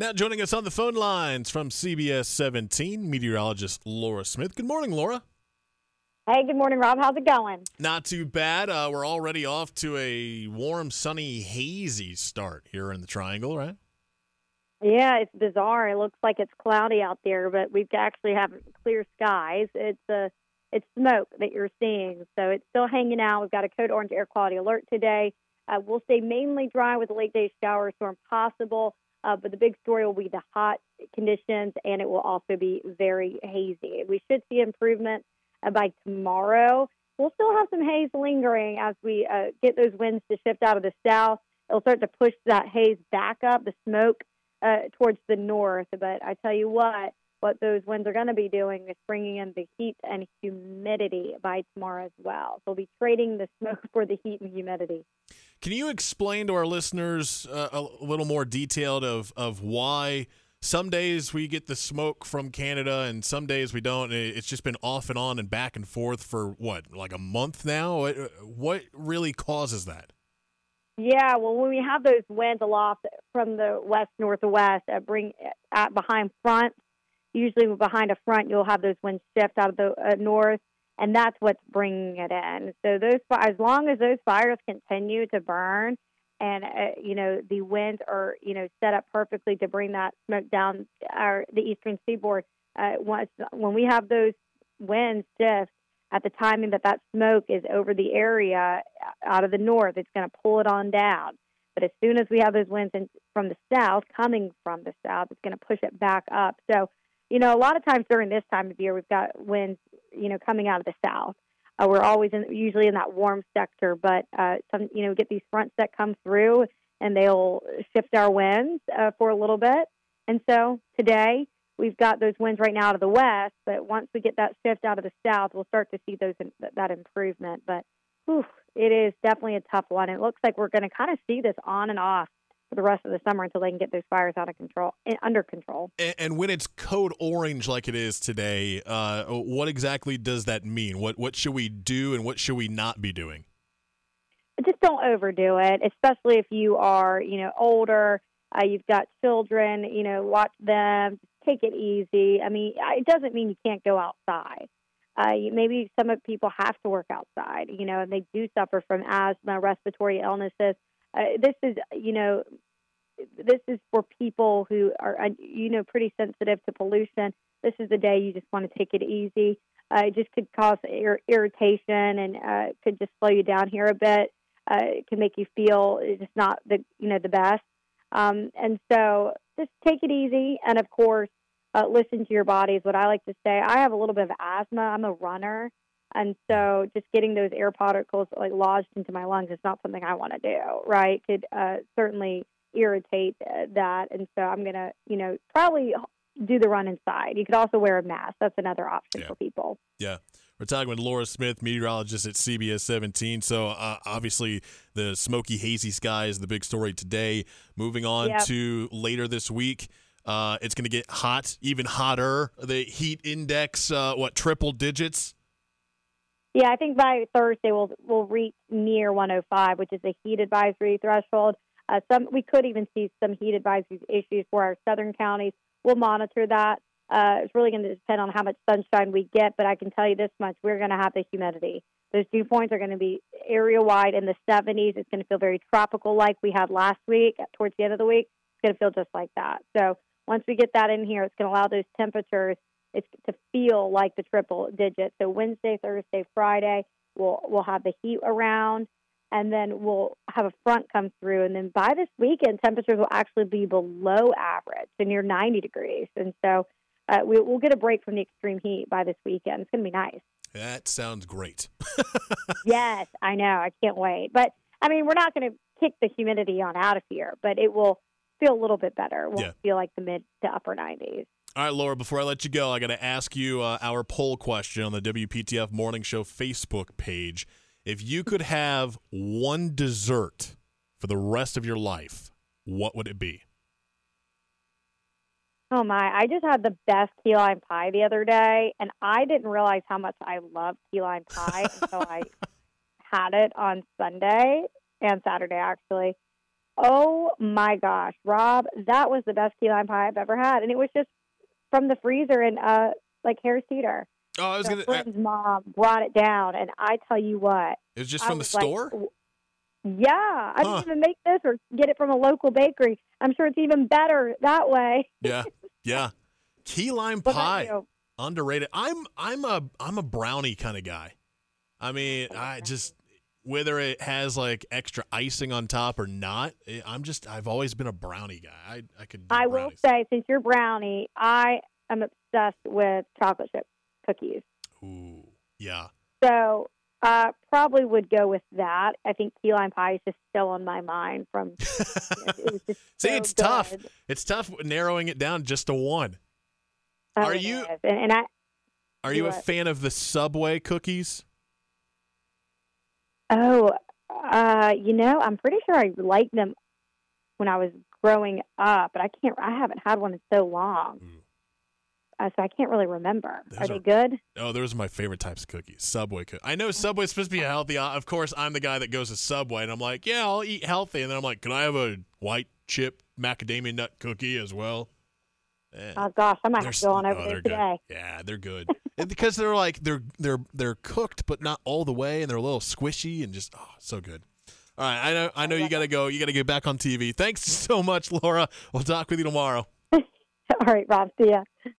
Now joining us on the phone lines from CBS 17, meteorologist Laura Smith. Good morning, Laura. Hey, good morning, Rob. How's it going? Not too bad. Uh, we're already off to a warm, sunny, hazy start here in the Triangle, right? Yeah, it's bizarre. It looks like it's cloudy out there, but we actually have clear skies. It's uh, it's smoke that you're seeing, so it's still hanging out. We've got a code orange air quality alert today. Uh, we'll stay mainly dry with a late day shower storm possible, uh, but the big story will be the hot conditions, and it will also be very hazy. We should see improvement uh, by tomorrow. We'll still have some haze lingering as we uh, get those winds to shift out of the south. It'll start to push that haze back up, the smoke uh, towards the north. But I tell you what, what those winds are going to be doing is bringing in the heat and humidity by tomorrow as well. So we'll be trading the smoke for the heat and humidity. Can you explain to our listeners uh, a little more detailed of, of why – some days we get the smoke from Canada and some days we don't. It's just been off and on and back and forth for what, like a month now? What really causes that? Yeah, well, when we have those winds aloft from the west northwest, uh, bring at behind front, usually behind a front, you'll have those winds shift out of the uh, north, and that's what's bringing it in. So those, as long as those fires continue to burn, and uh, you know the winds are you know set up perfectly to bring that smoke down our the eastern seaboard. Uh, once when we have those winds shift at the timing that that smoke is over the area uh, out of the north, it's going to pull it on down. But as soon as we have those winds in, from the south coming from the south, it's going to push it back up. So, you know, a lot of times during this time of year, we've got winds, you know, coming out of the south. Uh, we're always in, usually in that warm sector, but uh, some you know get these fronts that come through and they'll shift our winds uh, for a little bit. And so today we've got those winds right now out of the west, but once we get that shift out of the south, we'll start to see those that improvement. But whew, it is definitely a tough one. It looks like we're going to kind of see this on and off for the rest of the summer until they can get those fires out of control eh, under control. And, and when it's code orange like it is today, uh, what exactly does that mean? What what should we do and what should we not be doing? Just don't overdo it, especially if you are you know older. Uh, you've got children. You know, watch them. Take it easy. I mean, it doesn't mean you can't go outside. Uh, maybe some of people have to work outside, you know, and they do suffer from asthma, respiratory illnesses uh, this is you know this is for people who are uh, you know pretty sensitive to pollution. This is the day you just want to take it easy. Uh, it just could cause ir- irritation and uh, could just slow you down here a bit. Uh, it can make you feel it's not the you know the best. Um, and so just take it easy, and of course, uh, listen to your body is what I like to say. I have a little bit of asthma. I'm a runner, and so just getting those air particles like lodged into my lungs is not something I want to do, right? Could uh, certainly irritate uh, that. And so I'm going to, you know, probably do the run inside. You could also wear a mask. That's another option yeah. for people. Yeah. We're talking with Laura Smith, meteorologist at CBS 17. So, uh, obviously, the smoky, hazy sky is the big story today. Moving on yep. to later this week, uh, it's going to get hot, even hotter. The heat index, uh, what, triple digits? Yeah, I think by Thursday we'll we'll reach near 105, which is a heat advisory threshold. Uh, some we could even see some heat advisories issues for our southern counties. We'll monitor that. Uh, it's really going to depend on how much sunshine we get, but I can tell you this much: we're going to have the humidity. Those dew points are going to be area wide in the 70s. It's going to feel very tropical, like we had last week. Towards the end of the week, it's going to feel just like that. So once we get that in here, it's going to allow those temperatures it's to feel like the triple digit. So Wednesday, Thursday, Friday, we'll we'll have the heat around, and then we'll have a front come through, and then by this weekend, temperatures will actually be below average, so near 90 degrees, and so uh, we, we'll get a break from the extreme heat by this weekend. It's going to be nice. That sounds great. yes, I know. I can't wait. But I mean, we're not going to kick the humidity on out of here, but it will feel a little bit better. We'll yeah. feel like the mid to upper 90s. All right, Laura, before I let you go, I got to ask you uh, our poll question on the WPTF Morning Show Facebook page. If you could have one dessert for the rest of your life, what would it be? Oh my, I just had the best key lime pie the other day, and I didn't realize how much I love key lime pie until I had it on Sunday and Saturday, actually. Oh my gosh, Rob, that was the best key lime pie I've ever had, and it was just from the freezer in uh like Harris Teeter. Oh, I was My gonna. I, mom brought it down, and I tell you what, it was just I from the was like, store. yeah, I Huh. didn't even make this or get it from a local bakery. I'm sure it's even better that way. yeah, yeah. Key lime pie. underrated. I'm I'm a I'm a brownie kind of guy. I mean, I just whether it has like extra icing on top or not, eh, I'm just I've always been a brownie guy. I I could. I will say, since you're brownie, I am obsessed with chocolate chip cookies. Ooh, yeah. So uh, probably would go with that. I think key lime pie is just still on my mind from. it was just See, so it's tough. It's tough narrowing it down just to one. Oh, Are you- And, and I, Are you a What? fan of the Subway cookies? Oh, uh, you know, I'm pretty sure I liked them when I was growing up, but I can't. I haven't had one in so long, Ooh. uh, so I can't really remember. Those are are- they good? Oh, those are my favorite types of cookies. Subway cookies. I know Subway's supposed to be healthy. Of course, I'm the guy that goes to Subway and I'm like, yeah, I'll eat healthy. And then I'm like, can I have a white chip macadamia nut cookie as well? Eh, Oh gosh, I might they're have to go on over oh, there they're good. today. Yeah, they're good. Because they're like they're they're they're cooked, but not all the way, and they're a little squishy and just oh, so good. All right, I know I know you got to go. You got to get back on TV. Thanks so much, Laura. We'll talk with you tomorrow. All right, Rob. See ya.